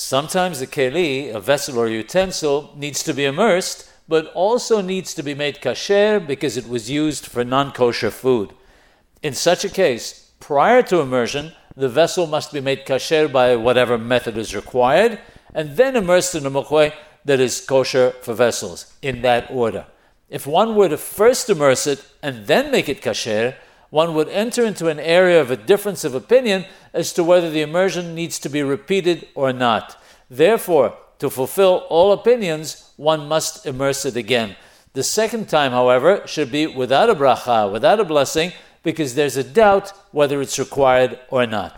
Sometimes the keli, a vessel or utensil, needs to be immersed, but also needs to be made kasher because it was used for non kosher food. In such a case, prior to immersion, the vessel must be made kasher by whatever method is required, and then immersed in a mikveh that is kosher for vessels, in that order. If one were to first immerse it and then make it kasher, one would enter into an area of a difference of opinion as to whether the immersion needs to be repeated or not. Therefore, to fulfill all opinions, one must immerse it again. The second time, however, should be without a bracha, without a blessing, because there's a doubt whether it's required or not.